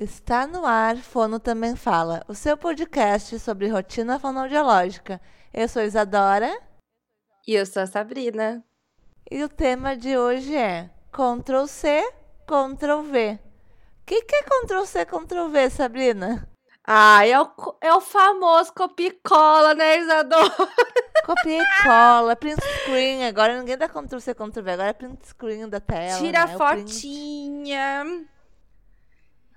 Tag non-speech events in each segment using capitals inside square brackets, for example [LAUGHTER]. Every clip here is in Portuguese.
Está no ar, Fono Também Fala, o seu podcast sobre rotina fonoaudiológica. Eu sou Isadora. E eu sou a Sabrina. E o tema de hoje é Ctrl C, Ctrl V. O que, que é Ctrl C, Ctrl V, Sabrina? Ah, é o, é o famoso copia e cola, né, Isadora? [LAUGHS] Copia e cola, print screen. Agora ninguém dá Ctrl C, Ctrl V, agora é print screen da tela. Tira né? a fotinha.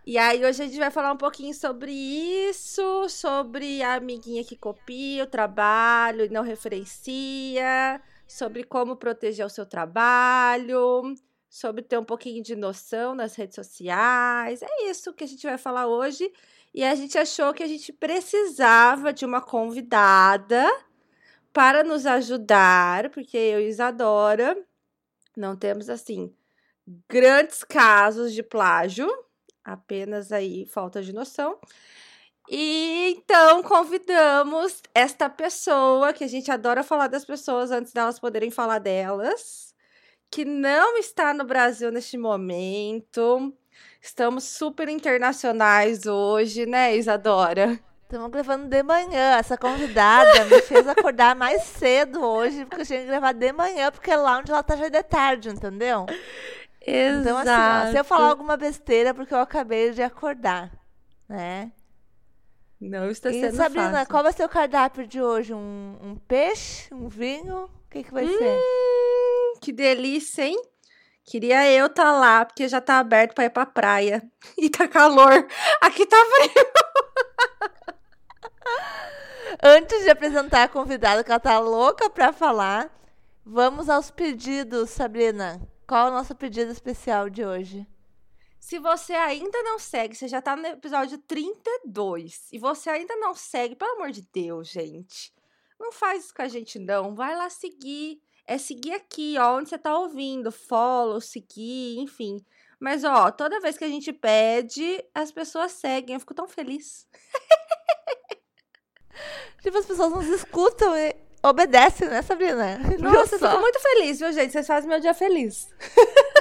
E aí hoje a gente vai falar um pouquinho sobre isso, sobre a amiguinha que copia o trabalho e não referencia, sobre como proteger o seu trabalho, sobre ter um pouquinho de noção nas redes sociais. É isso que a gente vai falar hoje. E a gente achou que a gente precisava de uma convidada para nos ajudar, porque eu e Isadora não temos assim grandes casos de plágio, apenas aí falta de noção. E então convidamos esta pessoa, que a gente adora falar das pessoas antes delas poderem falar delas, que não está no Brasil neste momento. Estamos super internacionais hoje, né, Isadora? Estamos gravando de manhã. Essa convidada me fez acordar mais cedo hoje, porque eu tinha que gravar de manhã, porque lá onde ela tá já é de tarde, entendeu? Exato. Então, assim, ó, se eu falar alguma besteira, porque eu acabei de acordar, né? Não está E sendo Sabrina, fácil. qual vai ser o cardápio de hoje? Um, um peixe? Um vinho? O que, que vai ser? Hum, que delícia, hein? Queria eu estar tá lá, porque já tá aberto para ir pra praia. [LAUGHS] E tá calor. Aqui tá frio. [LAUGHS] Antes de apresentar a convidada, que ela tá louca pra falar, vamos aos pedidos, Sabrina. Qual é o nosso pedido especial de hoje? Se você ainda não segue, você já tá no episódio 32. E você ainda não segue, pelo amor de Deus, gente. Não faz isso com a gente, não. Vai lá seguir. É seguir aqui, ó, onde você tá ouvindo. Follow, seguir, enfim. Mas, ó, toda vez que a gente pede, as pessoas seguem. Eu fico tão feliz. [LAUGHS] Tipo, as pessoas nos escutam e obedecem, né, Sabrina? [LAUGHS] Nossa, eu fico muito feliz, viu, gente? Vocês fazem meu dia feliz. [LAUGHS]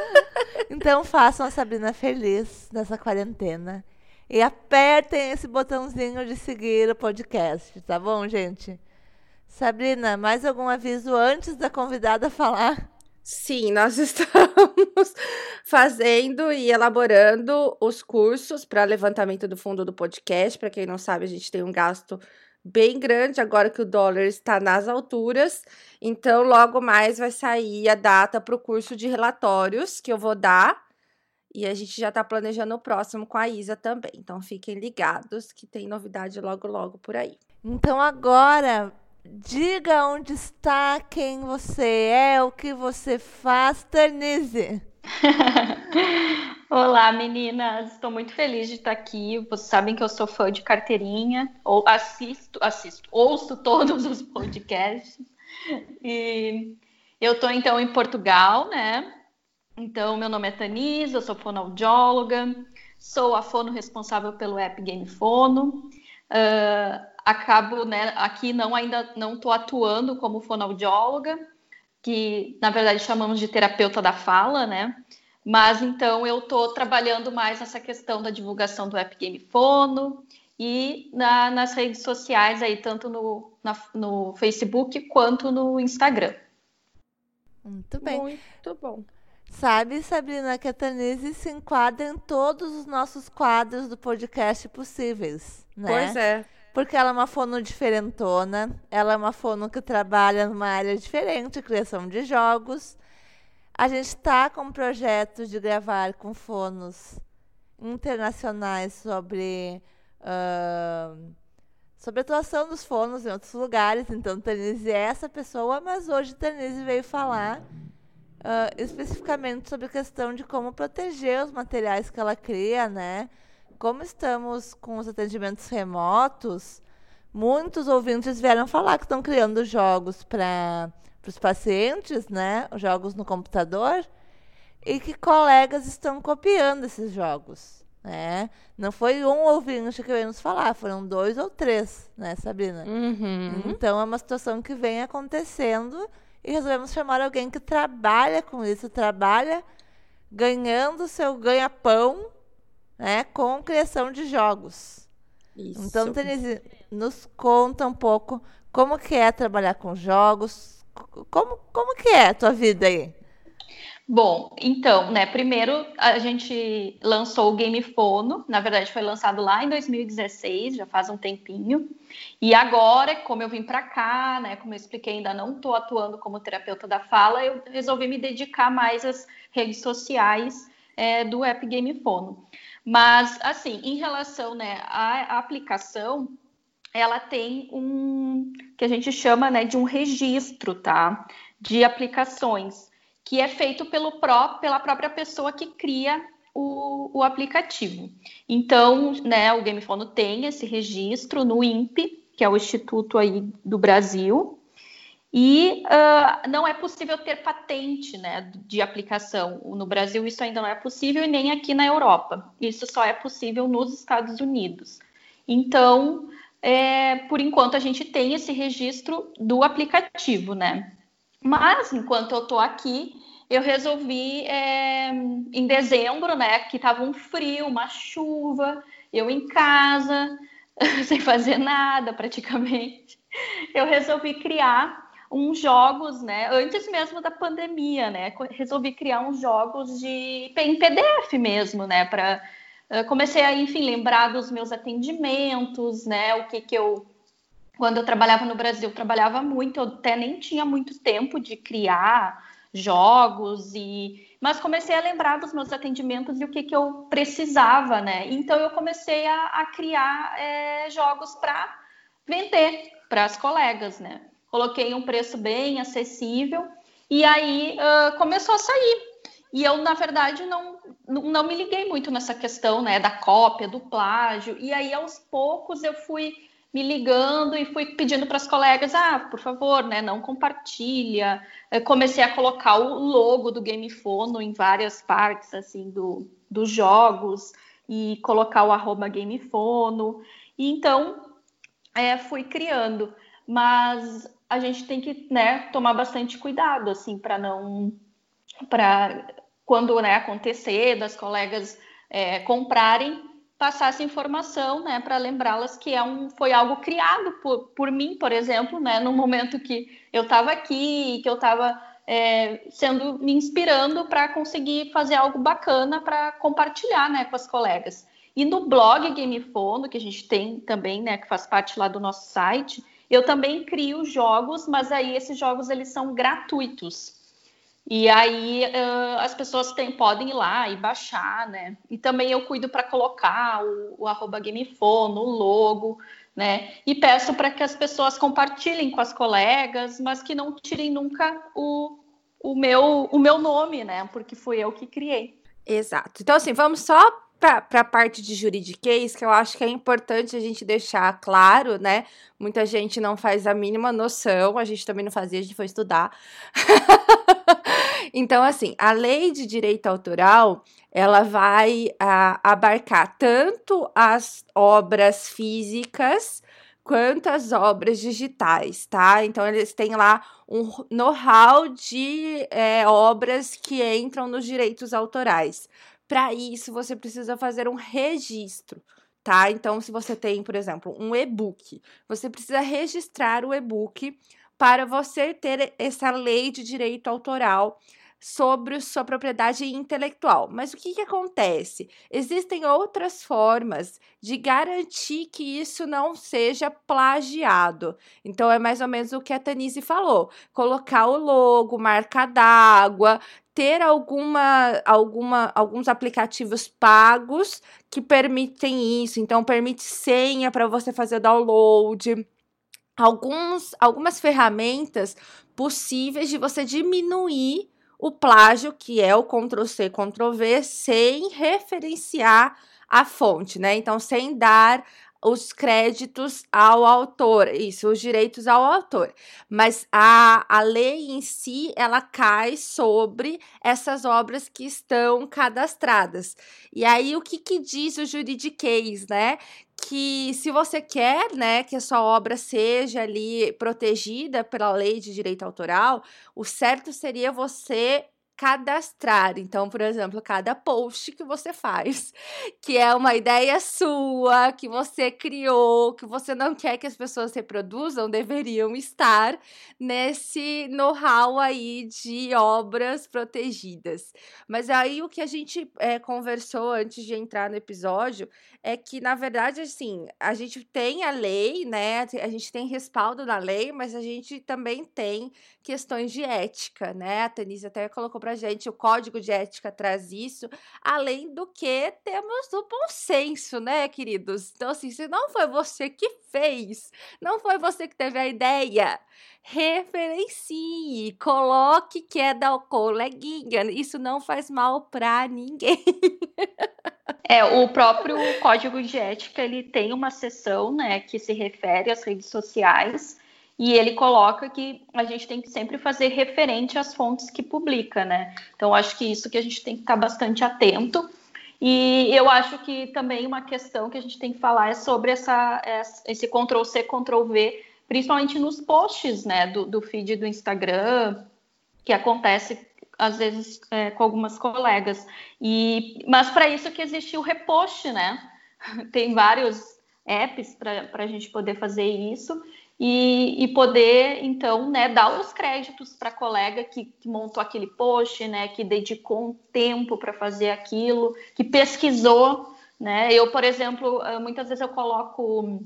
Então façam a Sabrina feliz nessa quarentena. E apertem esse botãozinho de seguir o podcast, tá bom, gente? Sabrina, mais algum aviso antes da convidada falar? Sim, nós [LAUGHS] estamos fazendo e elaborando os cursos para levantamento do fundo do podcast. Para quem não sabe, a gente tem um gasto bem grande agora que o dólar está nas alturas. Então, logo mais vai sair a data para o curso de relatórios que eu vou dar. E a gente já está planejando o próximo com a Isa também. Então, fiquem ligados que tem novidade logo, logo por aí. Então agora, diga onde está, quem você é, o que você faz, Tanise. [LAUGHS] Olá, meninas. Estou muito feliz de estar aqui. Vocês sabem que eu sou fã de carteirinha, ou assisto, assisto, ouço todos os podcasts. E eu estou então em Portugal, né? Então, meu nome é Tanise, eu sou fonoaudióloga, sou a fono responsável pelo app Game Fono. Uh, acabo, né, aqui não ainda não estou atuando como fonoaudióloga, que na verdade chamamos de terapeuta da fala, né? Mas então eu estou trabalhando mais nessa questão da divulgação do app Game Fono e na, nas redes sociais aí, tanto no, na, no Facebook quanto no Instagram. Muito bem. Muito bom. Sabe, Sabrina, que a Tanise se enquadra em todos os nossos quadros do podcast possíveis, né? Pois é. Porque ela é uma fono diferentona, ela é uma fono que trabalha numa área diferente, criação de jogos. A gente está com projetos de gravar com fonos internacionais sobre, ah, sobre a atuação dos fonos em outros lugares. Então, Tanise é essa pessoa, mas hoje Tanise veio falar ah, especificamente sobre a questão de como proteger os materiais que ela cria, né? Como estamos com os atendimentos remotos, muitos ouvintes vieram falar que estão criando jogos para os pacientes, né? Jogos no computador, e que colegas estão copiando esses jogos, né? Não foi um ouvinte que veio nos falar, foram dois ou três, né, Sabrina? Uhum. Então é uma situação que vem acontecendo e resolvemos chamar alguém que trabalha com isso, trabalha ganhando seu ganha-pão né, com criação de jogos. Isso. Então, Denise, nos conta um pouco como que é trabalhar com jogos, como, como que é a tua vida aí? Bom, então, né, primeiro a gente lançou o Game Fono, na verdade foi lançado lá em 2016, já faz um tempinho. E agora, como eu vim para cá, né, como eu expliquei, ainda não estou atuando como terapeuta da fala, eu resolvi me dedicar mais às redes sociais é, do App Game Fono. Mas, assim, em relação né, à aplicação, ela tem um que a gente chama né, de um registro, tá? De aplicações que é feito pelo pró pela própria pessoa que cria o, o aplicativo. Então, né, o GameFono tem esse registro no INPE, que é o Instituto aí do Brasil, e uh, não é possível ter patente né, de aplicação. No Brasil isso ainda não é possível e nem aqui na Europa. Isso só é possível nos Estados Unidos. Então, é, por enquanto, a gente tem esse registro do aplicativo, né? Mas, enquanto eu estou aqui, eu resolvi, é, em dezembro, né, que estava um frio, uma chuva, eu em casa, [LAUGHS] sem fazer nada praticamente, eu resolvi criar uns jogos, né, antes mesmo da pandemia, né, resolvi criar uns jogos de em PDF mesmo, né, para comecei a, enfim, lembrar dos meus atendimentos, né, o que que eu quando eu trabalhava no Brasil, trabalhava muito, eu até nem tinha muito tempo de criar jogos e mas comecei a lembrar dos meus atendimentos e o que, que eu precisava, né? Então eu comecei a, a criar é, jogos para vender para as colegas, né? Coloquei um preço bem acessível e aí uh, começou a sair. E eu, na verdade, não, não me liguei muito nessa questão né, da cópia, do plágio. E aí, aos poucos, eu fui me ligando e fui pedindo para as colegas, ah, por favor, né, não compartilha. Eu comecei a colocar o logo do Game Fono em várias partes assim do, dos jogos e colocar o arroba Gamefono. E então é, fui criando, mas a gente tem que né, tomar bastante cuidado assim para não para quando né, acontecer das colegas é, comprarem passar essa informação, né, para lembrá-las que é um, foi algo criado por, por mim, por exemplo, né, no momento que eu estava aqui, que eu estava é, sendo me inspirando para conseguir fazer algo bacana para compartilhar, né, com as colegas. E no blog Gamefono, que a gente tem também, né, que faz parte lá do nosso site, eu também crio jogos, mas aí esses jogos eles são gratuitos. E aí uh, as pessoas tem, podem ir lá e baixar, né? E também eu cuido para colocar o, o arroba Gamefono, o logo, né? E peço para que as pessoas compartilhem com as colegas, mas que não tirem nunca o, o, meu, o meu nome, né? Porque fui eu que criei. Exato. Então, assim, vamos só para a parte de juridiquês, que eu acho que é importante a gente deixar claro, né? Muita gente não faz a mínima noção, a gente também não fazia, a gente foi estudar. [LAUGHS] então, assim, a lei de direito autoral, ela vai a, abarcar tanto as obras físicas quanto as obras digitais, tá? Então, eles têm lá um know-how de é, obras que entram nos direitos autorais. Para isso, você precisa fazer um registro, tá? Então, se você tem, por exemplo, um e-book, você precisa registrar o e-book para você ter essa lei de direito autoral sobre sua propriedade intelectual. Mas o que, que acontece? Existem outras formas de garantir que isso não seja plagiado. Então, é mais ou menos o que a Tanise falou: colocar o logo, marca d'água, ter alguma, alguma, alguns aplicativos pagos que permitem isso. Então, permite senha para você fazer download. Alguns, algumas ferramentas possíveis de você diminuir o plágio, que é o Ctrl-C, Ctrl-V, sem referenciar a fonte, né? Então, sem dar os créditos ao autor, isso, os direitos ao autor. Mas a, a lei em si, ela cai sobre essas obras que estão cadastradas. E aí, o que, que diz o juridiquês, né? Que se você quer, né, que a sua obra seja ali protegida pela lei de direito autoral, o certo seria você cadastrar. Então, por exemplo, cada post que você faz, [LAUGHS] que é uma ideia sua, que você criou, que você não quer que as pessoas reproduzam, deveriam estar nesse know-how aí de obras protegidas. Mas aí o que a gente é, conversou antes de entrar no episódio é que, na verdade, assim, a gente tem a lei, né? A gente tem respaldo na lei, mas a gente também tem questões de ética, né? A Tanise até colocou pra gente, o código de ética traz isso, além do que temos o bom senso, né, queridos? Então, assim, se não foi você que fez, não foi você que teve a ideia, referencie, coloque que é da coleguinha, isso não faz mal pra ninguém. É, o próprio código de ética, ele tem uma seção, né, que se refere às redes sociais, e ele coloca que a gente tem que sempre fazer referente às fontes que publica, né? Então, acho que isso que a gente tem que estar bastante atento. E eu acho que também uma questão que a gente tem que falar é sobre essa, esse Ctrl-C, Ctrl-V, principalmente nos posts, né, do, do feed do Instagram, que acontece às vezes é, com algumas colegas. E, mas para isso que existe o repost, né? [LAUGHS] Tem vários apps para a gente poder fazer isso e, e, poder, então, né, dar os créditos para a colega que, que, montou aquele post, né, que dedicou um tempo para fazer aquilo, que pesquisou, né? Eu, por exemplo, ah, muitas vezes eu coloco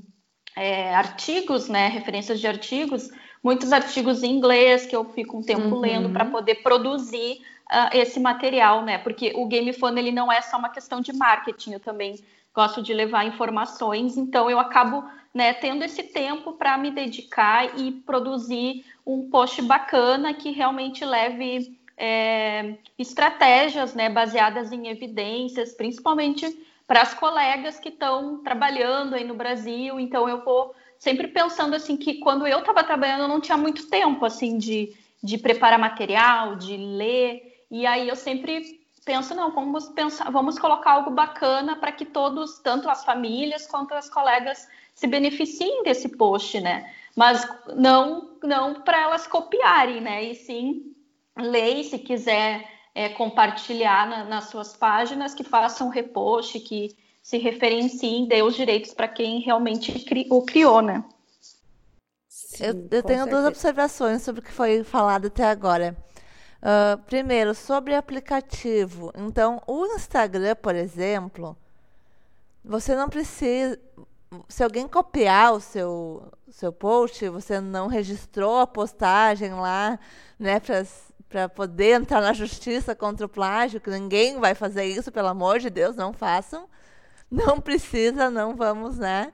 é, artigos, né, referências de artigos, muitos artigos em inglês que eu fico um tempo uhum. lendo para poder produzir uh, esse material, né? Porque o Game Fun ele não é só uma questão de marketing, eu também gosto de levar informações, então eu acabo né, tendo esse tempo para me dedicar e produzir um post bacana que realmente leve é, estratégias né, baseadas em evidências, principalmente para as colegas que estão trabalhando aí no Brasil. Então eu vou sempre pensando assim que quando eu estava trabalhando eu não tinha muito tempo assim de, de preparar material, de ler, e aí eu sempre penso não, vamos pensar, vamos colocar algo bacana para que todos, tanto as famílias quanto as colegas se beneficiem desse post, né? Mas não não para elas copiarem, né? E sim ler, se quiser é, compartilhar na, nas suas páginas, que façam repost, que se referenciem, dê os direitos para quem realmente cri, o criou, né? Sim, eu, eu tenho certeza. duas observações sobre o que foi falado até agora. Uh, primeiro, sobre aplicativo. Então, o Instagram, por exemplo, você não precisa. Se alguém copiar o seu, seu post, você não registrou a postagem lá, né, para poder entrar na justiça contra o plágio, que ninguém vai fazer isso, pelo amor de Deus, não façam. Não precisa, não vamos, né?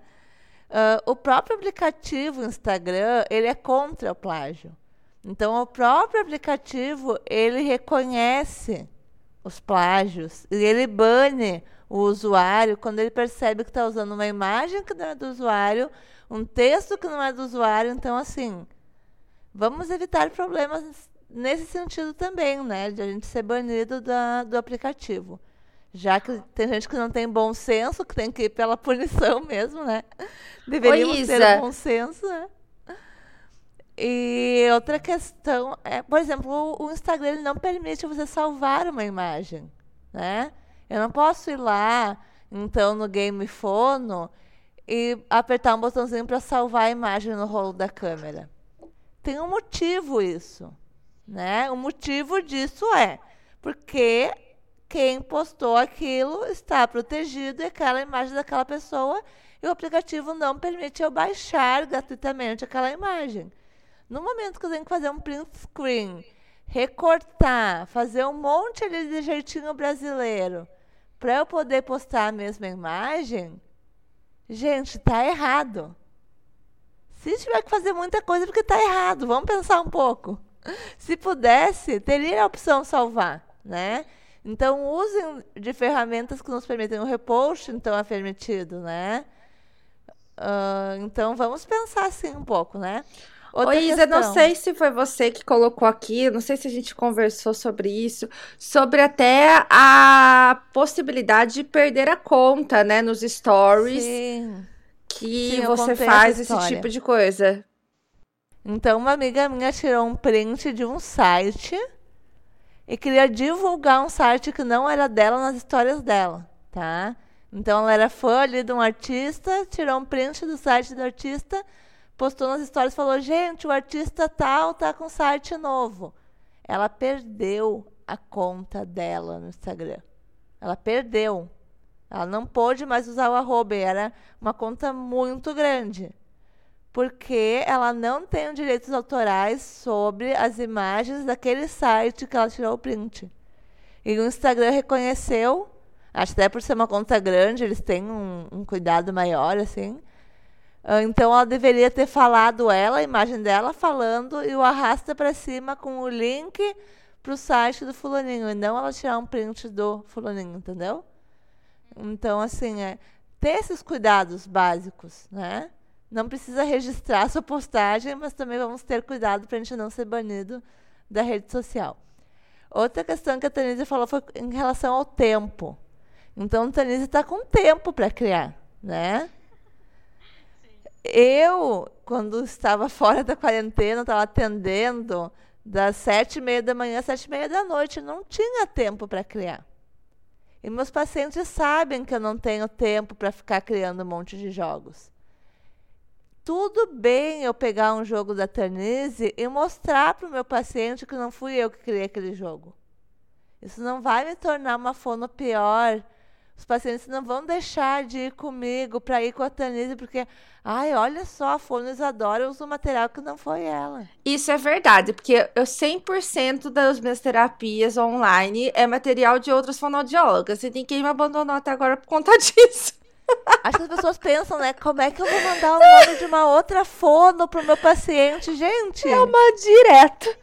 Uh, o próprio aplicativo Instagram, ele é contra o plágio. Então, o próprio aplicativo, ele reconhece os plágios e ele bane o usuário quando ele percebe que está usando uma imagem que não é do usuário, um texto que não é do usuário. Então, assim, vamos evitar problemas nesse sentido também, né? De a gente ser banido da, do aplicativo. Já que tem gente que não tem bom senso, que tem que ir pela [LAUGHS] punição mesmo, né? Deveríamos ter bom senso, né? E outra questão é, por exemplo, o Instagram ele não permite você salvar uma imagem, né? Eu não posso ir lá, então, no Game Phone e apertar um botãozinho para salvar a imagem no rolo da câmera. Tem um motivo isso, né? O motivo disso é porque quem postou aquilo está protegido e aquela imagem daquela pessoa e o aplicativo não permite eu baixar gratuitamente aquela imagem. No momento que eu tenho que fazer um print screen, recortar, fazer um monte ali de jeitinho brasileiro para eu poder postar a mesma imagem, gente, tá errado. Se tiver que fazer muita coisa, é porque tá errado. Vamos pensar um pouco. Se pudesse, teria a opção salvar, né? Então, usem de ferramentas que nos permitem o repost, então é permitido, né? Uh, então, vamos pensar assim um pouco, né? Outra Ô, Isa, questão. não sei se foi você que colocou aqui, não sei se a gente conversou sobre isso, sobre até a possibilidade de perder a conta, né, nos stories. Sim. Que Sim, você faz esse tipo de coisa. Então, uma amiga minha tirou um print de um site e queria divulgar um site que não era dela nas histórias dela, tá? Então ela era fã ali de um artista, tirou um print do site do artista, postou nas histórias e falou: gente, o artista tal tá com site novo. Ela perdeu a conta dela no Instagram. Ela perdeu. Ela não pôde mais usar o arroba. Era uma conta muito grande. Porque ela não tem direitos autorais sobre as imagens daquele site que ela tirou o print. E o Instagram reconheceu, até por ser uma conta grande, eles têm um, um cuidado maior, assim. Ah, então ela deveria ter falado ela, a imagem dela falando, e o arrasta para cima com o link para o site do fulaninho, e não ela tirar um print do fulaninho, entendeu? Então, assim, é ter esses cuidados básicos, né? Não precisa registrar sua postagem, mas também vamos ter cuidado para a gente não ser banido da rede social. Outra questão que a Tanise falou foi em relação ao tempo. Então, a Tanise está com tempo para criar, né? Eu, quando estava fora da quarentena, estava atendendo das sete e meia da manhã às sete e meia da noite, não tinha tempo para criar. E meus pacientes sabem que eu não tenho tempo para ficar criando um monte de jogos. Tudo bem eu pegar um jogo da Tanise e mostrar para o meu paciente que não fui eu que criei aquele jogo. Isso não vai me tornar uma fono pior os pacientes não vão deixar de ir comigo para ir com a Tanise, porque, ai, olha só, a Fono Isadora usa um material que não foi ela. Isso é verdade, porque eu 100% das minhas terapias online é material de outras fonoaudiólogas. E ninguém me abandonou até agora por conta [LAUGHS] disso. Acho que as pessoas pensam, né? Como é que eu vou mandar o nome de uma outra fono pro meu paciente, gente? É uma direta.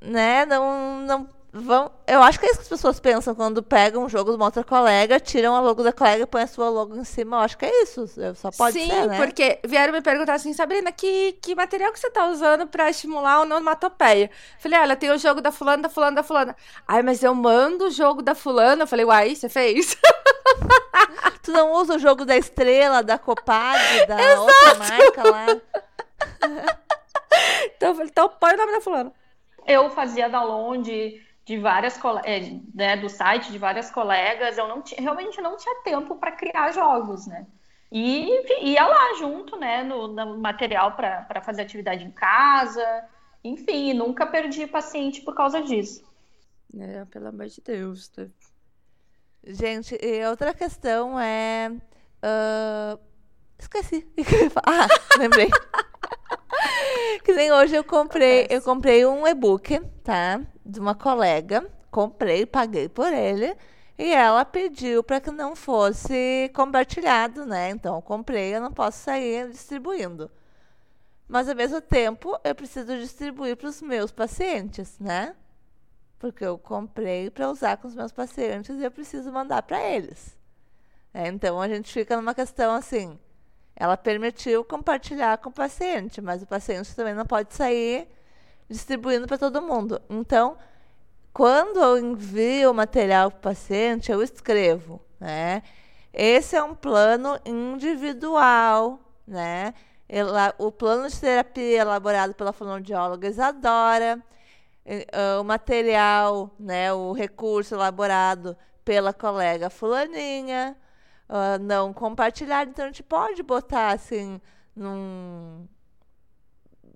Né? Não, não vão. Eu acho que é isso que as pessoas pensam quando pegam um jogo de uma outra colega, tiram a logo da colega e põem a sua logo em cima. Eu acho que é isso. Só pode Sim, ser, né? porque vieram me perguntar assim, Sabrina, que, que material que você tá usando pra estimular o onomatopeia? Falei, olha, tem o jogo da fulana, da fulana, da fulana. Ai, mas eu mando o jogo da fulana. Eu falei, uai, você fez? [LAUGHS] tu não usa o jogo da estrela, da Copag, da [LAUGHS] Exato. outra marca lá? [LAUGHS] então eu falei, então põe o nome da fulana. Eu fazia download de várias é, né, do site de várias colegas, eu não realmente não tinha tempo para criar jogos, né? E ia lá junto, né, no, no material para fazer atividade em casa, enfim, nunca perdi paciente por causa disso. É, pelo amor de Deus. Né? Gente, e outra questão é. Uh... Esqueci. [LAUGHS] ah, lembrei. [LAUGHS] que nem hoje eu comprei, eu comprei um e-book, tá? De uma colega, comprei, paguei por ele, e ela pediu para que não fosse compartilhado, né? Então, eu comprei, eu não posso sair distribuindo. Mas, ao mesmo tempo, eu preciso distribuir para os meus pacientes, né? Porque eu comprei para usar com os meus pacientes e eu preciso mandar para eles. É, então, a gente fica numa questão assim: ela permitiu compartilhar com o paciente, mas o paciente também não pode sair distribuindo para todo mundo. Então, quando eu envio o material para o paciente, eu escrevo, né? Esse é um plano individual, né? O plano de terapia elaborado pela fonoaudióloga Isadora, o material, né, o recurso elaborado pela colega fulaninha, não compartilhado, então a gente pode botar assim num,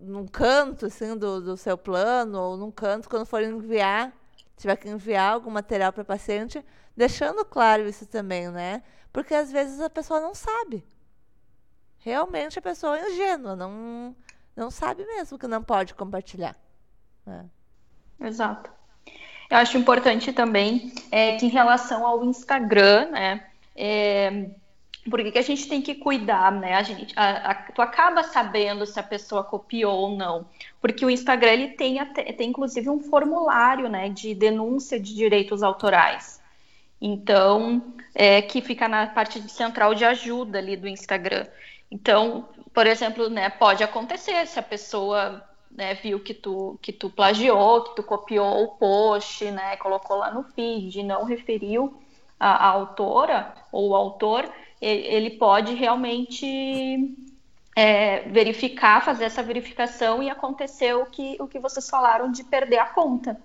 num canto assim do, do seu plano ou num canto quando for enviar, tiver que enviar algum material para paciente, deixando claro isso também, né? Porque às vezes a pessoa não sabe. Realmente a pessoa é ingênua, não não sabe mesmo que não pode compartilhar. Né? Exato. Eu acho importante também é, que em relação ao Instagram, né? É, por que, a gente tem que cuidar, né? A gente, a, a, tu acaba sabendo se a pessoa copiou ou não, porque o Instagram ele tem, até, tem inclusive um formulário, né, de denúncia de direitos autorais. Então, é, que fica na parte central de ajuda ali do Instagram. Então, por exemplo, né, pode acontecer se a pessoa né, viu que tu, que tu plagiou, que tu copiou o post, né, colocou lá no feed, não referiu a, a autora ou o autor, ele pode realmente é, verificar, fazer essa verificação e acontecer o que, o que vocês falaram de perder a conta.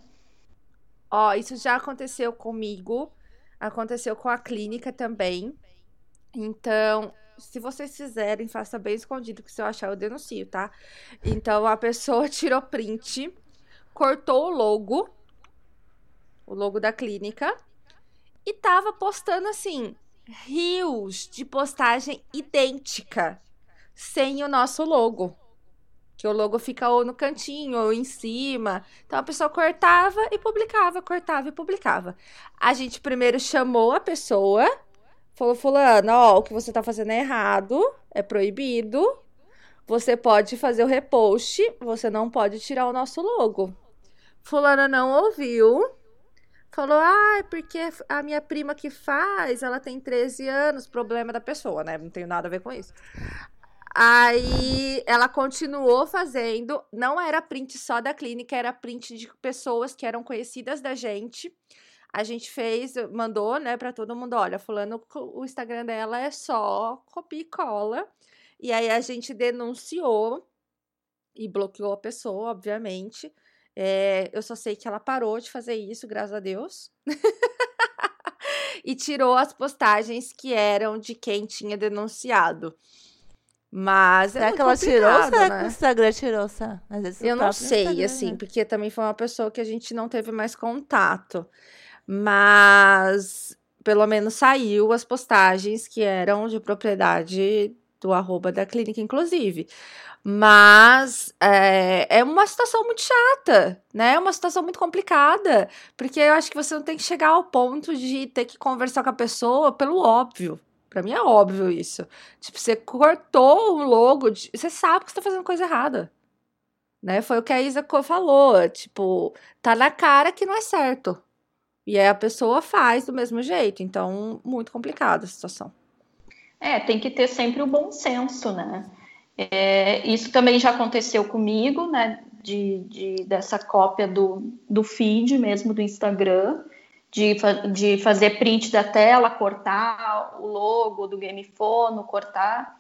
Ó, isso já aconteceu comigo, aconteceu com a clínica também. Então, se vocês fizerem, faça bem escondido, que se eu achar, eu denuncio, tá? Então, a pessoa [LAUGHS] tirou print, cortou o logo, o logo da clínica, e tava postando assim, rios de postagem idêntica, sem o nosso logo. Que o logo fica ou no cantinho ou em cima. Então a pessoa cortava e publicava, cortava e publicava. A gente primeiro chamou a pessoa, falou: Fulano, ó, o que você tá fazendo é errado, é proibido. Você pode fazer o repost, você não pode tirar o nosso logo. Fulana não ouviu. Falou, ah, porque a minha prima que faz, ela tem 13 anos, problema da pessoa, né? Não tenho nada a ver com isso. Aí ela continuou fazendo, não era print só da clínica, era print de pessoas que eram conhecidas da gente. A gente fez, mandou, né, para todo mundo, olha, fulano, o Instagram dela é só copia e cola. E aí a gente denunciou e bloqueou a pessoa, obviamente. É, eu só sei que ela parou de fazer isso, graças a Deus. [LAUGHS] e tirou as postagens que eram de quem tinha denunciado. Mas será é que ela tirou ou será né? que o Instagram tirou? Sabe? Às vezes o Eu não sei, Instagram, assim, né? porque também foi uma pessoa que a gente não teve mais contato. Mas pelo menos saiu as postagens que eram de propriedade do arroba da clínica, inclusive. Mas é, é uma situação muito chata, né? É uma situação muito complicada. Porque eu acho que você não tem que chegar ao ponto de ter que conversar com a pessoa pelo óbvio. Pra mim é óbvio isso. Tipo, você cortou o logo, de- você sabe que você tá fazendo coisa errada. Né? Foi o que a Isa falou. Tipo, tá na cara que não é certo. E aí a pessoa faz do mesmo jeito. Então, muito complicada a situação. É, tem que ter sempre o bom senso, né? É, isso também já aconteceu comigo, né? De, de- dessa cópia do, do feed mesmo do Instagram, de, de fazer print da tela, cortar o logo do Gamefono, cortar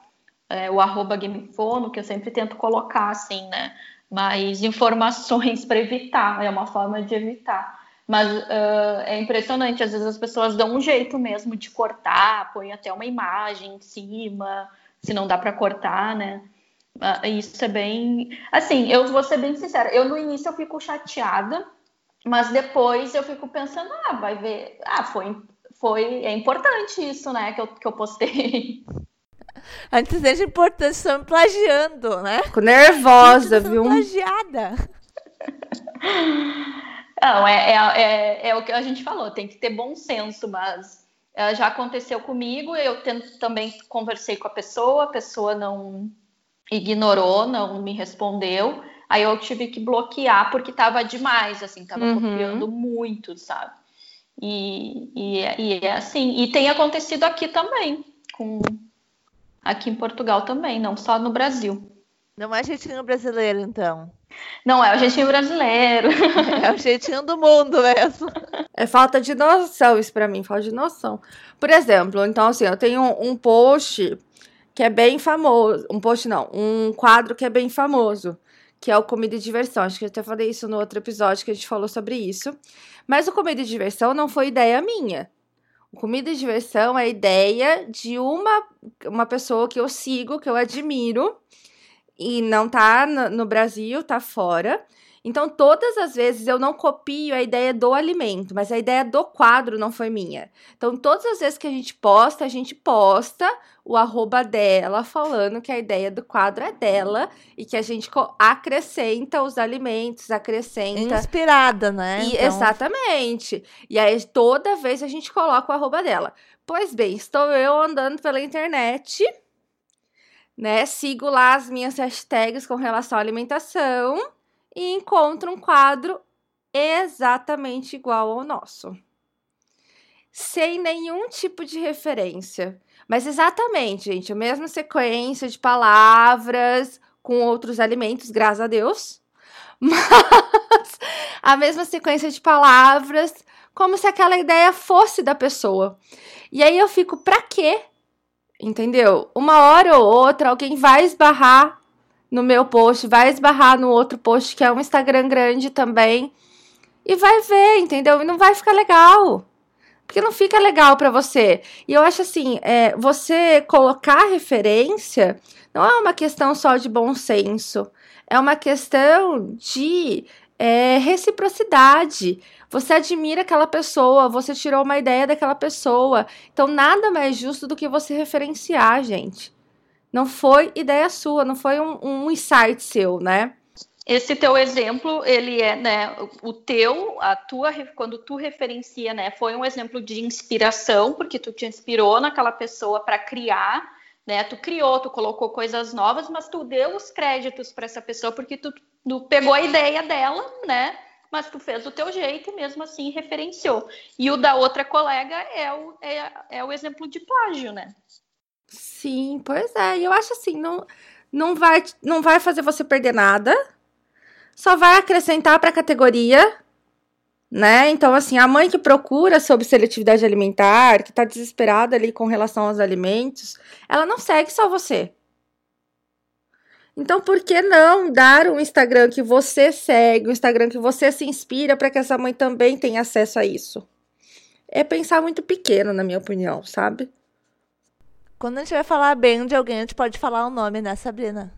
é, o arroba Gamefono, que eu sempre tento colocar assim, né? Mais informações [LAUGHS] para evitar, é uma forma de evitar. Mas ah, é impressionante, às vezes as pessoas dão um jeito mesmo de cortar, põem até uma imagem em cima, se não dá para cortar, né? Ah, Isso é bem. Assim, eu vou ser bem sincera, eu no início eu fico chateada, mas depois eu fico pensando, ah, vai ver, ah, foi, foi, é importante isso, né, que eu, que eu postei. [LAUGHS] Antes seja importante, estão me plagiando, né? Fico nervosa, Gente, eu tô viu? plagiada. [LAUGHS] Não, é, é, é, é o que a gente falou, tem que ter bom senso, mas eh, já aconteceu comigo, eu tento, também conversei com a pessoa, a pessoa não ignorou, não me respondeu, aí eu tive que bloquear porque tava demais, assim, tava Uhum. copiando muito, sabe? E, e, é- e é assim, e tem acontecido aqui também, com aqui em Portugal também, não só no Brasil. Não é jeitinho brasileiro, então. Não é o jeitinho brasileiro. [LAUGHS] É o jeitinho do mundo mesmo. É falta de noção isso pra mim, falta de noção. Por exemplo, então assim, eu tenho um, um post que é bem famoso, um post não, um quadro que é bem famoso, que é o Comida e Diversão. Acho que eu até falei isso no outro episódio que a gente falou sobre isso. Mas o Comida e Diversão não foi ideia minha. O Comida e Diversão é ideia de uma, uma pessoa que eu sigo, que eu admiro, e não tá no, Brasil, tá fora. Então, todas as vezes eu não copio a ideia do alimento, mas a ideia do quadro não foi minha. Então, todas as vezes que a gente posta, a gente posta o arroba dela falando que a ideia do quadro é dela e que a gente acrescenta os alimentos, acrescenta. Inspirada, né? E- Então, Exatamente. E aí, toda vez a gente coloca o arroba dela. Pois bem, estou eu andando pela internet, né? Sigo lá as minhas hashtags com relação à alimentação e encontro um quadro exatamente igual ao nosso. Sem nenhum tipo de referência. Mas exatamente, gente, a mesma sequência de palavras com outros alimentos, graças a Deus. [LAUGHS] Mas a mesma sequência de palavras, como se aquela ideia fosse da pessoa. E aí eu fico, pra quê? Entendeu? Uma hora ou outra alguém vai esbarrar no meu post, vai esbarrar no outro post que é um Instagram grande também. e vai ver, entendeu? E não vai ficar legal. Porque não fica legal para você. E eu acho assim, é, você colocar referência não é uma questão só de bom senso. É uma questão de é, reciprocidade. Você admira aquela pessoa, você tirou uma ideia daquela pessoa. Então, nada mais justo do que você referenciar, gente. Não foi ideia sua, não foi um, um insight seu, né? Esse teu exemplo, ele é, né, o teu, a tua, quando tu referencia, né, foi um exemplo de inspiração, porque tu te inspirou naquela pessoa para criar, né, tu criou, tu colocou coisas novas, mas tu deu os créditos para essa pessoa porque tu, pegou a ideia dela, né, mas tu fez do teu jeito e mesmo assim referenciou. E o da outra colega é o, é, é o exemplo de plágio, né? Sim, pois é. Eu acho assim, não, não, vai, não vai fazer você perder nada, só vai acrescentar para a categoria, né? Então, assim, a mãe que procura sobre seletividade alimentar, que está desesperada ali com relação aos alimentos, ela não segue só você. Então, por que não dar um Instagram que você segue, um Instagram que você se inspira para que essa mãe também tenha acesso a isso? É pensar muito pequeno, na minha opinião, sabe? Quando a gente vai falar bem de alguém, a gente pode falar o nome, né, Sabrina?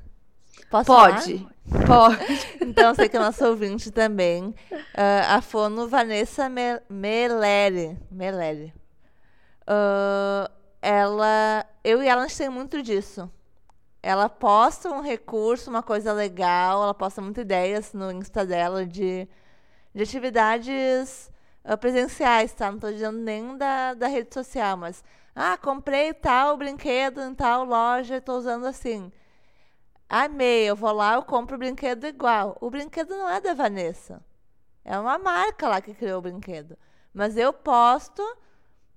Posso pode. Falar? Pode. [LAUGHS] então, sei que é nosso ouvinte também. Uh, a fono Vanessa Me Meleri. Meleri. Uh, ela. Eu e ela, a gente tem muito disso. Ela posta um recurso, uma coisa legal, ela posta muitas ideias no Insta dela de, de atividades uh, presenciais, tá? Não estou dizendo nem da, da rede social, mas. Ah, comprei tal brinquedo em tal loja, estou usando assim. Amei, eu vou lá, eu compro o brinquedo igual. O brinquedo não é da Vanessa. É uma marca lá que criou o brinquedo. Mas eu posto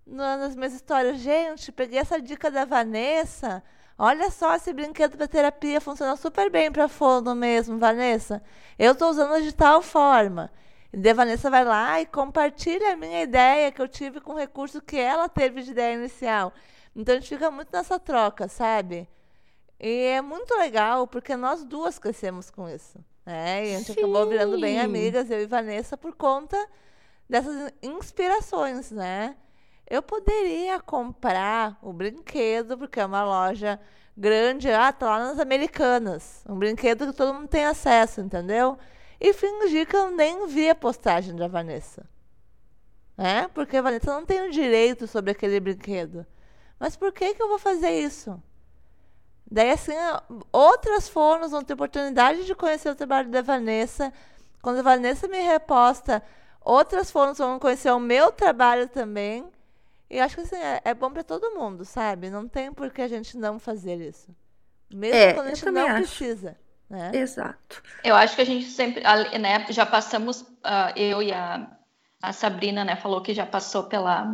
nas minhas histórias. Gente, peguei essa dica da Vanessa. Olha só esse brinquedo para terapia funciona super bem para fono mesmo, Vanessa. Eu estou usando de tal forma. E a Vanessa vai lá e compartilha a minha ideia que eu tive com o recurso que ela teve de ideia inicial. Então a gente fica muito nessa troca, sabe? E é muito legal, porque nós duas crescemos com isso. Né? E a gente Sim. acabou virando bem amigas, eu e Vanessa, por conta dessas inspirações, né? Eu poderia comprar o brinquedo, porque é uma loja grande, ah, tá lá nas Americanas. Um brinquedo que todo mundo tem acesso, entendeu? E fingir que eu nem vi a postagem da Vanessa. Né? Porque a Vanessa não tem o direito sobre aquele brinquedo. Mas por que, que eu vou fazer isso? Daí, assim, outras formas vão ter oportunidade de conhecer o trabalho da Vanessa. Quando a Vanessa me reposta, outras formas vão conhecer o meu trabalho também. E acho que assim, é, é bom para todo mundo, sabe? Não tem por que a gente não fazer isso. Mesmo é, quando a gente não acho. precisa. Né? Exato. Eu acho que a gente sempre, né, já passamos, uh, eu e a, a Sabrina, né, falou que já passou pela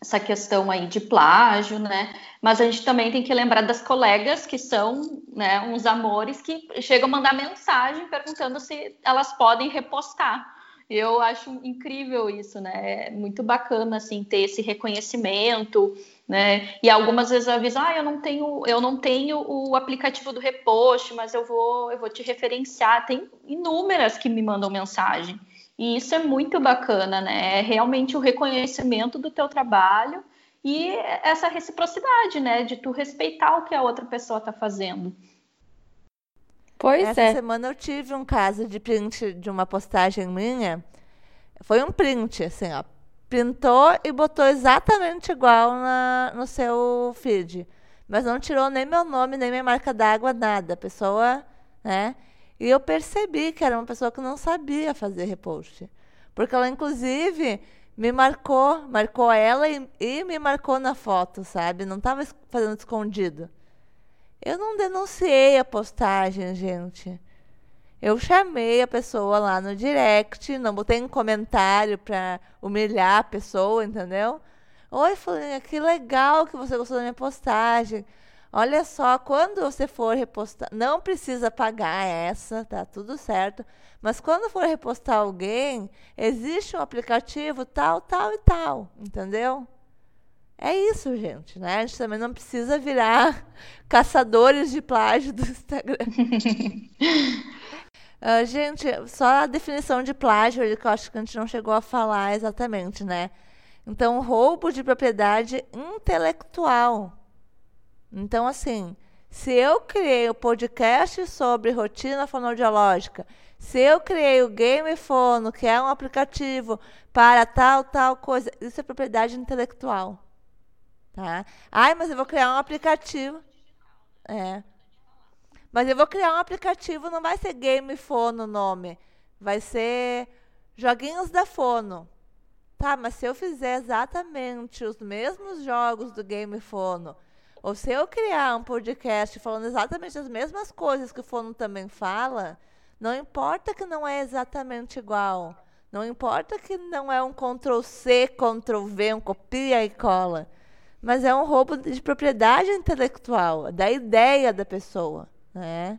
essa questão aí de plágio, né? Mas a gente também tem que lembrar das colegas que são, né, uns amores que chegam a mandar mensagem perguntando se elas podem repostar. Eu acho incrível isso, né? É muito bacana assim ter esse reconhecimento, né? E algumas vezes avisam, ah, eu não tenho, eu não tenho o aplicativo do repost, mas eu vou, eu vou te referenciar. Tem inúmeras que me mandam mensagem. E isso é muito bacana, né? É realmente o reconhecimento do teu trabalho e essa reciprocidade, né? De tu respeitar o que a outra pessoa está fazendo. Pois Essa é. semana eu tive um caso de print de uma postagem minha. Foi um print, assim, ó. Printou e botou exatamente igual na, no seu feed. Mas não tirou nem meu nome, nem minha marca d'água, nada. A pessoa, né? E eu percebi que era uma pessoa que não sabia fazer repost. Porque ela, inclusive, me marcou, marcou ela e, e me marcou na foto, sabe? Não estava fazendo escondido. Eu não denunciei a postagem, gente. Eu chamei a pessoa lá no direct, não botei um comentário para humilhar a pessoa, entendeu? Oi, Fulaninha, que legal que você gostou da minha postagem. Olha só, quando você for repostar, não precisa pagar essa, tá tudo certo. Mas quando for repostar alguém, existe um aplicativo tal, tal e tal, entendeu? É isso, gente, né? A gente também não precisa virar [LAUGHS] caçadores de plágio do Instagram. Uh, [LAUGHS] gente, só a definição de plágio, que eu acho que a gente não chegou a falar exatamente, né? Então, roubo de propriedade intelectual. Então, assim, se eu criei o um podcast sobre rotina fonoaudiológica, se eu criei o Game Fono, que é um aplicativo para tal, tal coisa, isso é propriedade intelectual. Tá? Ai, mas eu vou criar um aplicativo. É. Mas eu vou criar um aplicativo, não vai ser Game Fono o nome. Vai ser Joguinhos da Fono. Tá, mas se eu fizer exatamente os mesmos jogos do Game Fono, ou se eu criar um podcast falando exatamente as mesmas coisas que o Fono também fala, não importa que não é exatamente igual. Não importa que não é um Ctrl C, Ctrl V, um copia e cola. Mas é um roubo de propriedade intelectual, da ideia da pessoa. Né?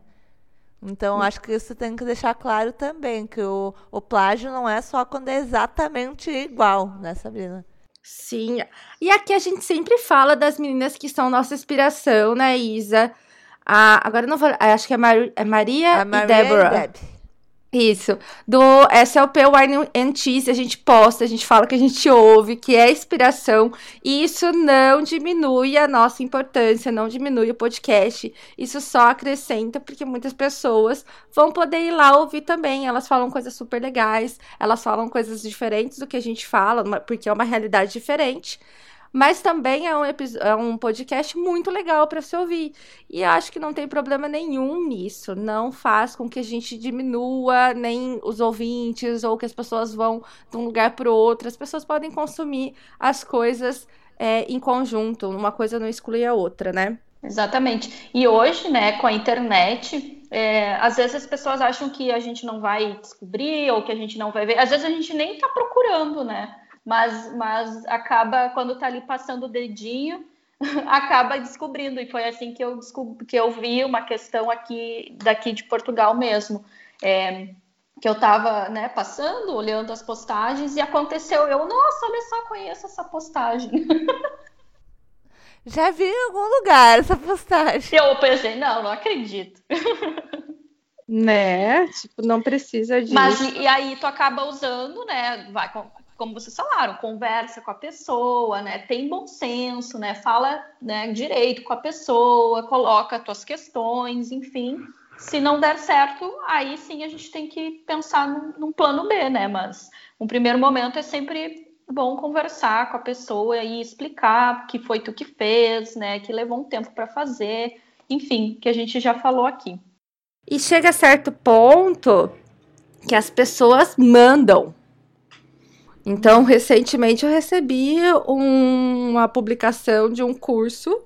Então, acho que isso tem que deixar claro também, que o, o plágio não é só quando é exatamente igual, né, Sabrina? Sim. E aqui a gente sempre fala das meninas que são nossa inspiração, né, Isa? Ah, agora não vou. Acho que é, Mar, é Maria, Maria e Débora. E Deb. Isso. Do SLP Wine and Cheese, a gente posta, a gente fala que a gente ouve, que é inspiração. E isso não diminui a nossa importância, não diminui o podcast. Isso só acrescenta, porque muitas pessoas vão poder ir lá ouvir também. Elas falam coisas super legais, elas falam coisas diferentes do que a gente fala, porque é uma realidade diferente. Mas também é um, é um podcast muito legal para se ouvir. E acho que não tem problema nenhum nisso. Não faz com que a gente diminua nem os ouvintes ou que as pessoas vão de um lugar para o outro. As pessoas podem consumir as coisas é, em conjunto. Uma coisa não exclui a outra, né? Exatamente. E hoje, né, com a internet, é, às vezes as pessoas acham que a gente não vai descobrir ou que a gente não vai ver. Às vezes a gente nem está procurando, né? Mas, mas acaba, quando tá ali passando o dedinho, [LAUGHS] acaba descobrindo. E foi assim que eu descobri, que eu vi uma questão aqui daqui de Portugal mesmo. É, que eu estava né, passando, olhando as postagens, e aconteceu. Eu, nossa, olha só, conheço essa postagem. [LAUGHS] Já vi em algum lugar essa postagem. Eu pensei, não, não acredito. Né? Tipo, não precisa disso. Mas e aí tu acaba usando, né? Vai, como vocês falaram, conversa com a pessoa, né? Tem bom senso, né? Fala né, direito com a pessoa, coloca as tuas questões, enfim. Se não der certo, aí sim a gente tem que pensar num, num plano B, né? Mas um primeiro momento é sempre bom conversar com a pessoa e explicar que foi tu que fez, né? Que levou um tempo para fazer, enfim, que a gente já falou aqui. E chega a certo ponto que as pessoas mandam então, recentemente eu recebi um, uma publicação de um curso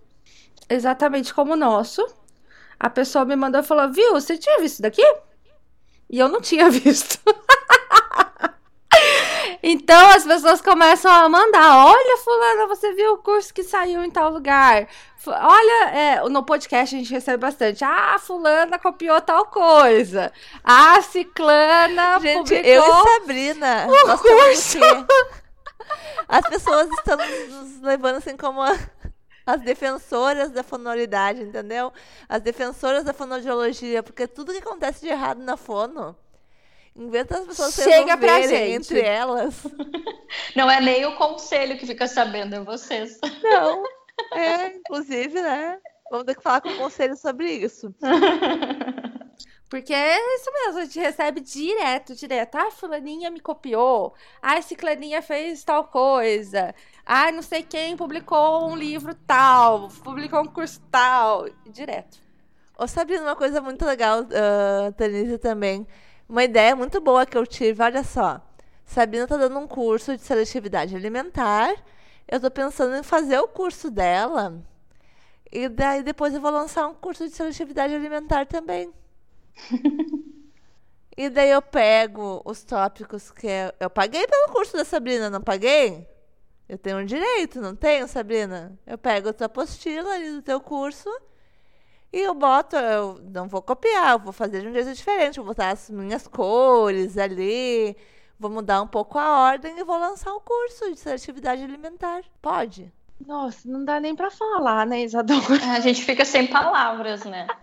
exatamente como o nosso. A pessoa me mandou e falou: Viu, você tinha visto daqui? E eu não tinha [LAUGHS] visto. Então as pessoas começam a mandar: olha, Fulana, você viu o curso que saiu em tal lugar? Olha, é, no podcast a gente recebe bastante. Ah, Fulana copiou tal coisa. Ah, Ciclana gente, publicou. Eu e Sabrina. O nós curso. [LAUGHS] As pessoas estão nos levando assim como. A as defensoras da fonoloridade, entendeu? As defensoras da fonoaudiologia, porque tudo que acontece de errado na fono em vez das pessoas Chega pra gente. entre elas. [LAUGHS] Não é nem o conselho que fica sabendo, é vocês. Não. [LAUGHS] É, inclusive, né? Vamos ter que falar com o conselho sobre isso. [LAUGHS] Porque é isso mesmo, a gente recebe direto, direto. Ah, fulaninha me copiou. Ah, ciclaninha fez tal coisa. Ah, não sei quem publicou um livro tal, publicou um curso tal. Direto. Ô, Sabrina, uma coisa muito legal, uh, Tanise, também. Uma ideia muito boa que eu tive, olha só. Sabina está dando um curso de seletividade alimentar. Eu estou pensando em fazer o curso dela. E daí depois eu vou lançar um curso de seletividade alimentar também. [LAUGHS] e daí eu pego os tópicos que eu, eu paguei pelo curso da Sabrina, não paguei? Eu tenho um direito, não tenho, Sabrina? Eu pego a tua apostila ali do teu curso e eu boto, eu não vou copiar, eu vou fazer de um jeito diferente, vou botar as minhas cores ali, vou mudar um pouco a ordem e vou lançar um curso de seletividade alimentar. Pode? Nossa, não dá nem para falar, né, Isadora? A gente fica sem palavras, né? [LAUGHS]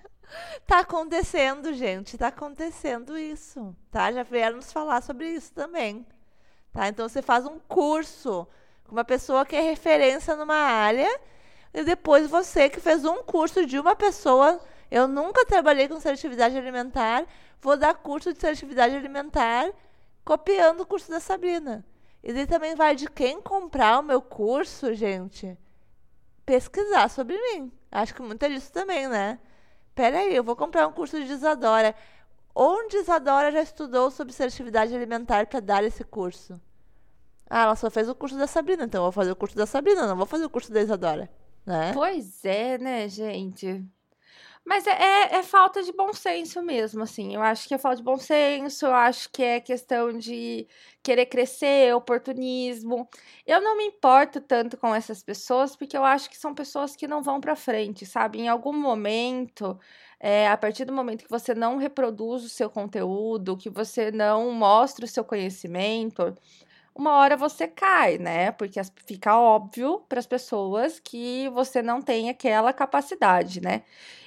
Tá acontecendo, gente. Tá acontecendo isso. Tá? Já vieram nos falar sobre isso também. Tá? Então você faz um curso com uma pessoa que é referência numa área e depois você que fez um curso de uma pessoa. Eu nunca trabalhei com seletividade alimentar, vou dar curso de seletividade alimentar copiando o curso da Sabrina. E daí também vai de quem comprar o meu curso, gente, pesquisar sobre mim. Acho que muita disso também, né? Peraí, eu vou comprar um curso de Isadora. Onde Isadora já estudou sobre seletividade alimentar para dar esse curso? Ah, ela só fez o curso da Sabrina, então eu vou fazer o curso da Sabrina, não vou fazer o curso da Isadora. Né? Pois é, né, gente? Mas é, é, é, falta de bom senso mesmo, assim. Eu acho que é falta de bom senso, eu acho que é questão de querer crescer, oportunismo. Eu não me importo tanto com essas pessoas, porque eu acho que são pessoas que não vão para frente, sabe? Em algum momento, é, a partir do momento que você não reproduz o seu conteúdo, que você não mostra o seu conhecimento, uma hora você cai, né? Porque fica óbvio para as pessoas que você não tem aquela capacidade, né?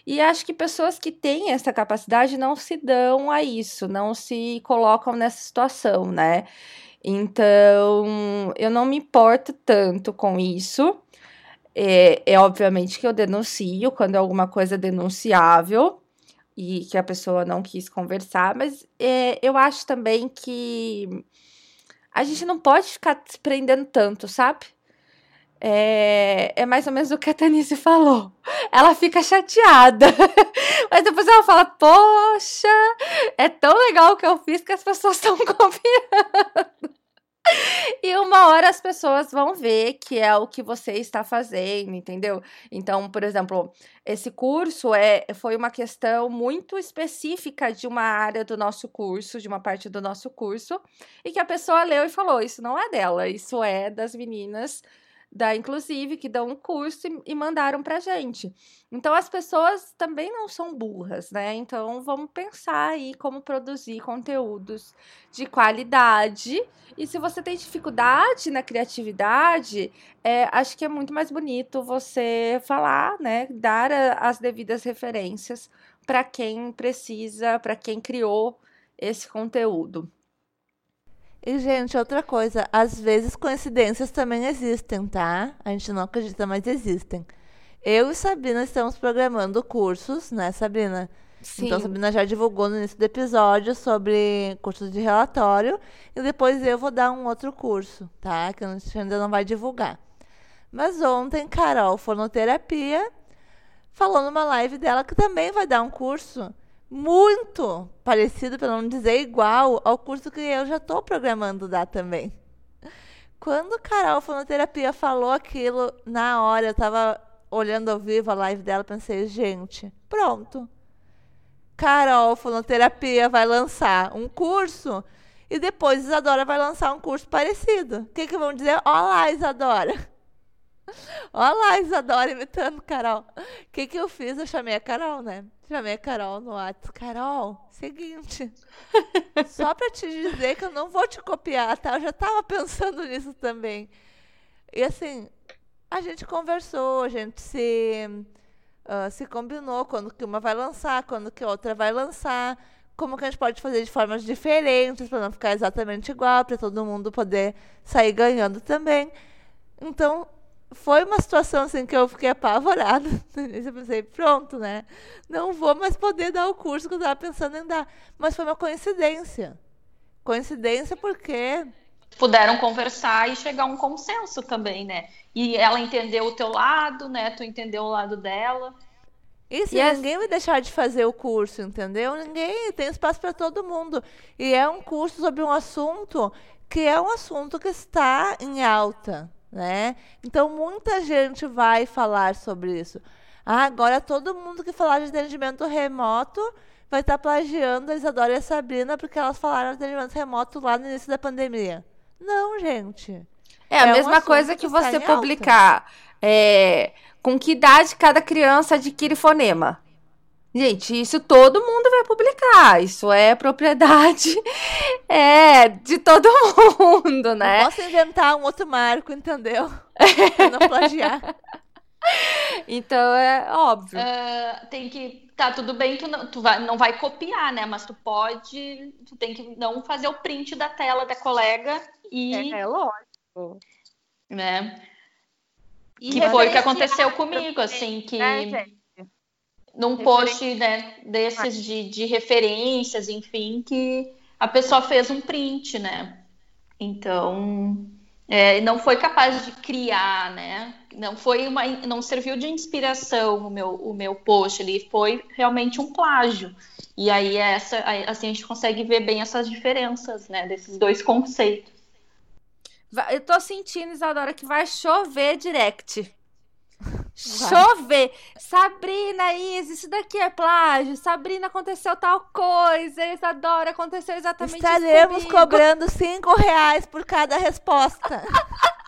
E acho que pessoas que têm essa capacidade não se dão a isso, não se colocam nessa situação, né? Então, eu não me importo tanto com isso. É, é obviamente que eu denuncio quando é alguma coisa denunciável e que a pessoa não quis conversar, mas é, eu acho também que a gente não pode ficar se prendendo tanto, sabe? É, é mais ou menos o que a Tanise falou. Ela fica chateada. [LAUGHS] Mas depois ela fala: Poxa, é tão legal o que eu fiz que as pessoas estão [LAUGHS] confiando. E uma hora as pessoas vão ver que é o que você está fazendo, entendeu? Então, por exemplo, esse curso é, foi uma questão muito específica de uma área do nosso curso, de uma parte do nosso curso, e que a pessoa leu e falou: Isso não é dela, isso é das meninas da Inclusive, que dão um curso e, e mandaram pra gente. Então, as pessoas também não são burras, né? Então, vamos pensar aí como produzir conteúdos de qualidade. E se você tem dificuldade na criatividade, é, acho que é muito mais bonito você falar, né? Dar a, as devidas referências para quem precisa, para quem criou esse conteúdo. E, gente, outra coisa, às vezes coincidências também existem, tá? A gente não acredita, mas existem. Eu e Sabrina estamos programando cursos, né, Sabrina? Sim. Então, Sabrina já divulgou no início do episódio sobre cursos de relatório. E depois eu vou dar um outro curso, tá? Que a gente ainda não vai divulgar. Mas ontem, Carol, fonoterapia, falou numa live dela que também vai dar um curso muito parecido, para não dizer igual, ao curso que eu já estou programando dar também. Quando Carol Fonoterapia falou aquilo, na hora eu estava olhando ao vivo a live dela, pensei, gente, pronto. Carol Fonoterapia vai lançar um curso e depois Isadora vai lançar um curso parecido. O que, que vão dizer? Olá, Isadora. Olá, Isadora imitando Carol. O que, que eu fiz? Eu chamei a Carol, né? Chamei a Carol no WhatsApp. Carol, seguinte. [LAUGHS] só pra te dizer que eu não vou te copiar, tá? Eu já tava pensando nisso também. E assim, a gente conversou, a gente se, uh, se combinou quando que uma vai lançar, quando que outra vai lançar. Como que a gente pode fazer de formas diferentes para não ficar exatamente igual, para todo mundo poder sair ganhando também. Então, foi uma situação assim que eu fiquei apavorada. [LAUGHS] Eu pensei, pronto, né? Não vou mais poder dar o curso que eu estava pensando em dar. Mas foi uma coincidência. Coincidência porque puderam conversar e chegar a um consenso também, né? E ela entendeu o teu lado, né? Tu entendeu o lado dela. Isso, e ninguém vai deixar de fazer o curso, entendeu? Ninguém tem espaço para todo mundo. E é um curso sobre um assunto que é um assunto que está em alta, né? Então muita gente vai falar sobre isso. Ah, agora todo mundo que falar de atendimento remoto vai estar tá plagiando a Isadora e a Sabrina porque elas falaram de atendimento remoto lá no início da pandemia. Não, gente. É a é mesma um coisa que, que você publicar é, com que idade cada criança adquire fonema. Gente, isso todo mundo vai publicar. Isso é propriedade [LAUGHS] é, de todo mundo, né? Não posso inventar um outro marco, entendeu? não plagiar. [LAUGHS] Então é óbvio. Uh, tem que. Tá, tudo bem, tu, não, tu vai, não vai copiar, né? Mas tu pode. Tu tem que não fazer o print da tela da colega e. É, é lógico. Né? E que foi o que aconteceu comigo, assim, que. Né, num post né, desses de, de referências, enfim, que a pessoa fez um print, né? Então, é, não foi capaz de criar, né? Não foi uma, não serviu de inspiração o meu, o meu post, ele foi realmente um plágio. E aí essa, assim a gente consegue ver bem essas diferenças, né? Desses dois conceitos. Eu tô sentindo, Isadora, que vai chover direct. Chover. Sabrina, Isa, isso daqui é plágio. Sabrina, aconteceu tal coisa. Isadora, aconteceu exatamente Estaremos isso. Estaremos cobrando cinco reais por cada resposta. [LAUGHS]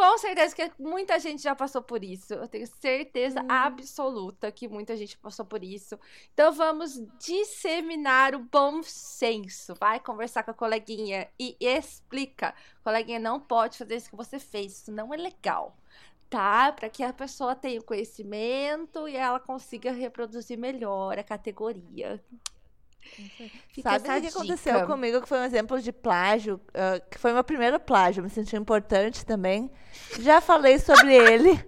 Com certeza que muita gente já passou por isso. Eu tenho certeza hum. absoluta que muita gente passou por isso. Então vamos disseminar o bom senso. Vai conversar com a coleguinha e explica. Coleguinha, não pode fazer isso que você fez. Isso não é legal. Tá? Para que a pessoa tenha o conhecimento e ela consiga reproduzir melhor a categoria. Fica Sabe o que aconteceu comigo, que foi um exemplo de plágio, uh, que foi meu primeiro plágio, me senti importante também. Já falei sobre [LAUGHS] ele.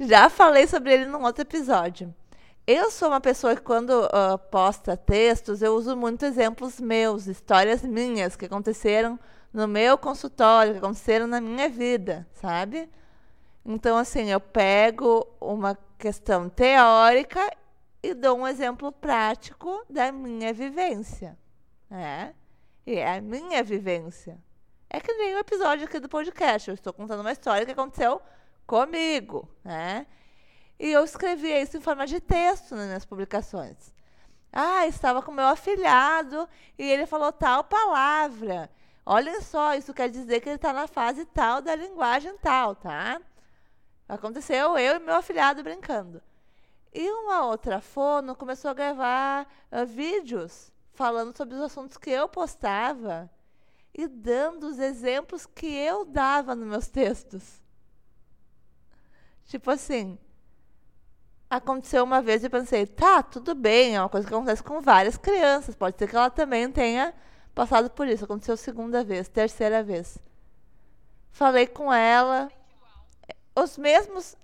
Já falei sobre ele num outro episódio. Eu sou uma pessoa que, quando uh, posta textos, eu uso muito exemplos meus, histórias minhas que aconteceram no meu consultório, que aconteceram na minha vida, sabe? Então, assim, eu pego uma questão teórica e dou um exemplo prático da minha vivência. Né? E é a minha vivência. É que nem o episódio aqui do podcast. Eu estou contando uma história que aconteceu comigo. Né? E eu escrevi isso em forma de texto nas minhas publicações. Ah, estava com meu afilhado e ele falou tal palavra. Olhem só, isso quer dizer que ele está na fase tal da linguagem tal, tá? Aconteceu eu e meu afilhado brincando. E uma outra fono começou a gravar uh, vídeos falando sobre os assuntos que eu postava e dando os exemplos que eu dava nos meus textos. Tipo assim, aconteceu uma vez e pensei, tá, tudo bem, é uma coisa que acontece com várias crianças, pode ser que ela também tenha passado por isso. Aconteceu segunda vez, terceira vez. Falei com ela, os mesmos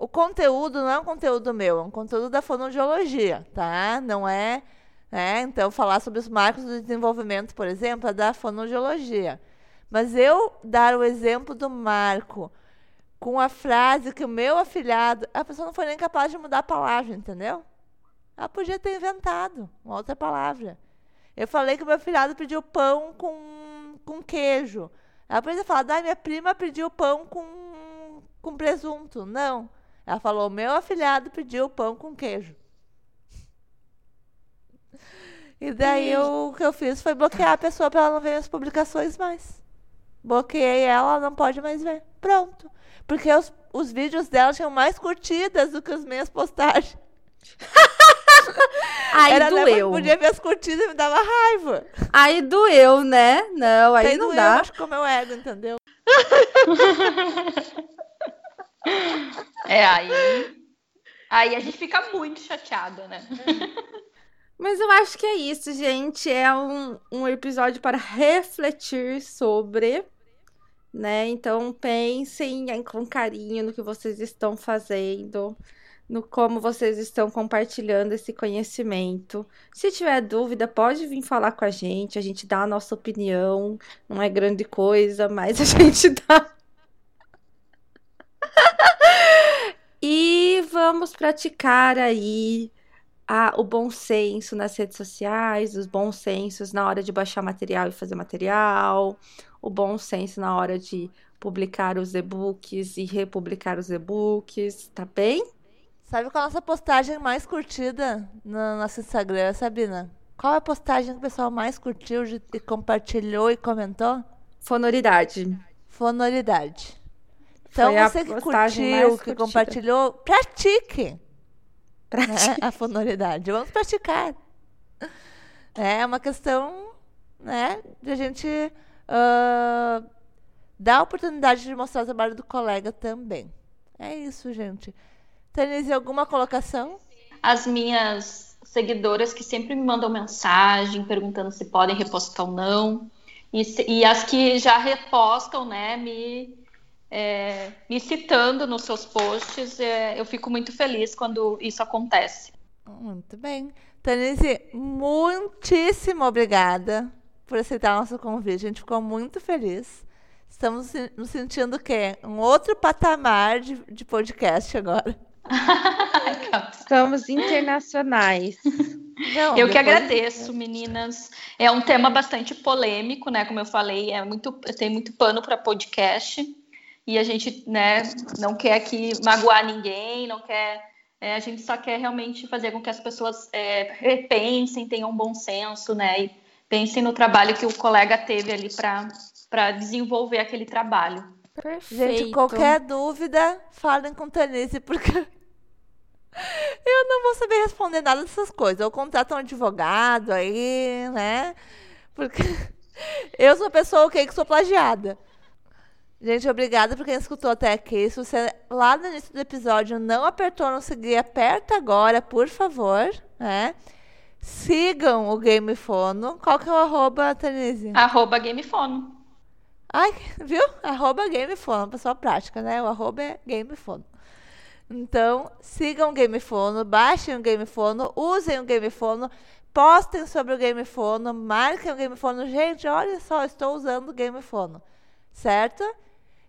o conteúdo não é um conteúdo meu, é um conteúdo da fonoaudiologia, tá? Não é, né? Então, falar sobre os marcos do desenvolvimento, por exemplo, é da fonoaudiologia. Mas eu dar o exemplo do marco com a frase que o meu afilhado, a pessoa não foi nem capaz de mudar a palavra, entendeu? Ela podia ter inventado uma outra palavra. Eu falei que o meu afilhado pediu pão com, com queijo. Ela podia falado, ah, minha prima pediu pão com, com presunto. Não. Ela falou: meu afilhado pediu pão com queijo. E daí eu, o que eu fiz foi bloquear a pessoa para ela não ver as publicações mais. Bloqueei ela, ela não pode mais ver. Pronto. Porque os, os vídeos dela tinham mais curtidas do que as minhas postagens. [LAUGHS] Aí Era doeu. Podia ver as curtidas e me dava raiva. Aí doeu, né? Não, aí, aí não doeu, dá. acho que o meu ego, entendeu? [LAUGHS] É, aí. Aí a gente fica muito chateada, né? Mas eu acho que é isso, gente. É um, um episódio para refletir sobre, né? Então pensem com carinho no que vocês estão fazendo, no como vocês estão compartilhando esse conhecimento. Se tiver dúvida, pode vir falar com a gente. A gente dá a nossa opinião. Não é grande coisa, mas a [LAUGHS] gente dá e vamos praticar aí a, o bom senso nas redes sociais, os bons sensos na hora de baixar material e fazer material, o bom senso na hora de publicar os e-books e republicar os e-books, tá bem? Sabe qual é a nossa postagem mais curtida no nosso Instagram, Sabina? Qual é a postagem que o pessoal mais curtiu, e compartilhou e comentou? Fonoridade. Fonoridade. Então, Foi você que curtiu, que compartilhou, pratique. Pratique. Né, a fonoridade. Vamos praticar. É uma questão né, de a gente uh, dá a oportunidade de mostrar o trabalho do colega também. É isso, gente. Tanise, alguma colocação? As minhas seguidoras que sempre me mandam mensagem perguntando se podem repostar ou não. E, e as que já repostam, né, me, é, me citando nos seus posts, é, eu fico muito feliz quando isso acontece. Muito bem. Tanise, muitíssimo obrigada por aceitar nosso convite. A gente ficou muito feliz. Estamos nos sentindo o quê? Um outro patamar de, de podcast agora. [LAUGHS] Estamos internacionais. Não, eu que agradeço, meninas. É um tema bastante polêmico, né? Como eu falei, é muito, tem muito pano para podcast e a gente, né, não quer aqui magoar ninguém, não quer. É, a gente só quer realmente fazer com que as pessoas é, repensem, tenham bom senso, né? E pensem no trabalho que o colega teve ali para desenvolver aquele trabalho. Perfeito. Gente, qualquer dúvida, falem com Tanise, porque [LAUGHS] eu não vou saber responder nada dessas coisas. Eu contrato um advogado aí, né? Porque [LAUGHS] eu sou a pessoa okay, que sou plagiada. Gente, obrigada por quem escutou até aqui. Se você lá no início do episódio não apertou no seguir, aperta agora, por favor, né? Sigam o Gamefono. Qual que é o arroba, Tanise? Arroba Gamefono. Ai, viu? Arroba Gamefono, pessoal prática, né? O arroba é Gamefono. Então, sigam o Gamefono, baixem o Gamefono, usem o Gamefono, postem sobre o Gamefono, marquem o Gamefono. Gente, olha só, estou usando o Gamefono. Certo?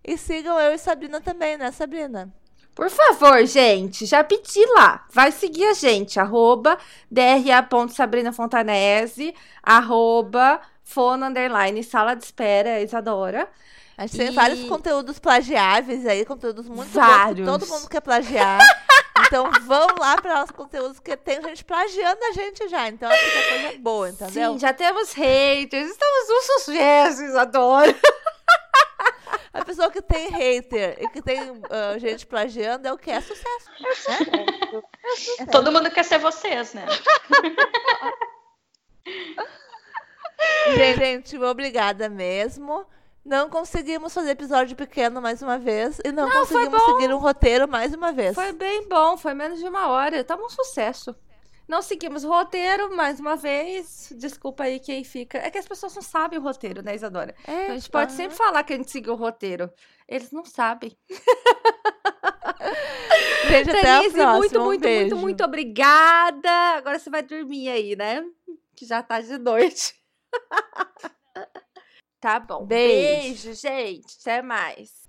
E sigam eu e Sabrina também, né, Sabrina? Por favor, gente, já pedi lá. Vai seguir a gente, arroba dra.sabrinafontanese, arroba fono, underline, sala de espera, Isadora. A gente e... tem vários conteúdos plagiáveis aí, conteúdos muito vários. bons todo mundo quer plagiar. [LAUGHS] então vão lá para os conteúdos que tem gente plagiando a gente já. Então é coisa boa, entendeu? Sim, já temos haters, estamos no sucesso, adoro. [LAUGHS] A pessoa que tem hater e que tem uh, gente plagiando é o que é sucesso. É, é Todo mundo quer ser vocês, né? gente, obrigada mesmo. Não conseguimos fazer episódio pequeno mais uma vez. E não, não conseguimos seguir um roteiro mais uma vez. Foi bem bom, foi menos de uma hora. Tava um sucesso. Não seguimos o roteiro, mais uma vez. Desculpa aí quem fica. É que as pessoas não sabem o roteiro, né, Isadora? É, então a gente pode sempre falar que a gente seguiu o roteiro. Eles não sabem. [LAUGHS] Gente, até a próxima. muito, um muito, beijo. muito, muito obrigada. Agora você vai dormir aí, né? Que já tá de noite. [LAUGHS] Tá bom. Beijo, Beijo gente. Até mais.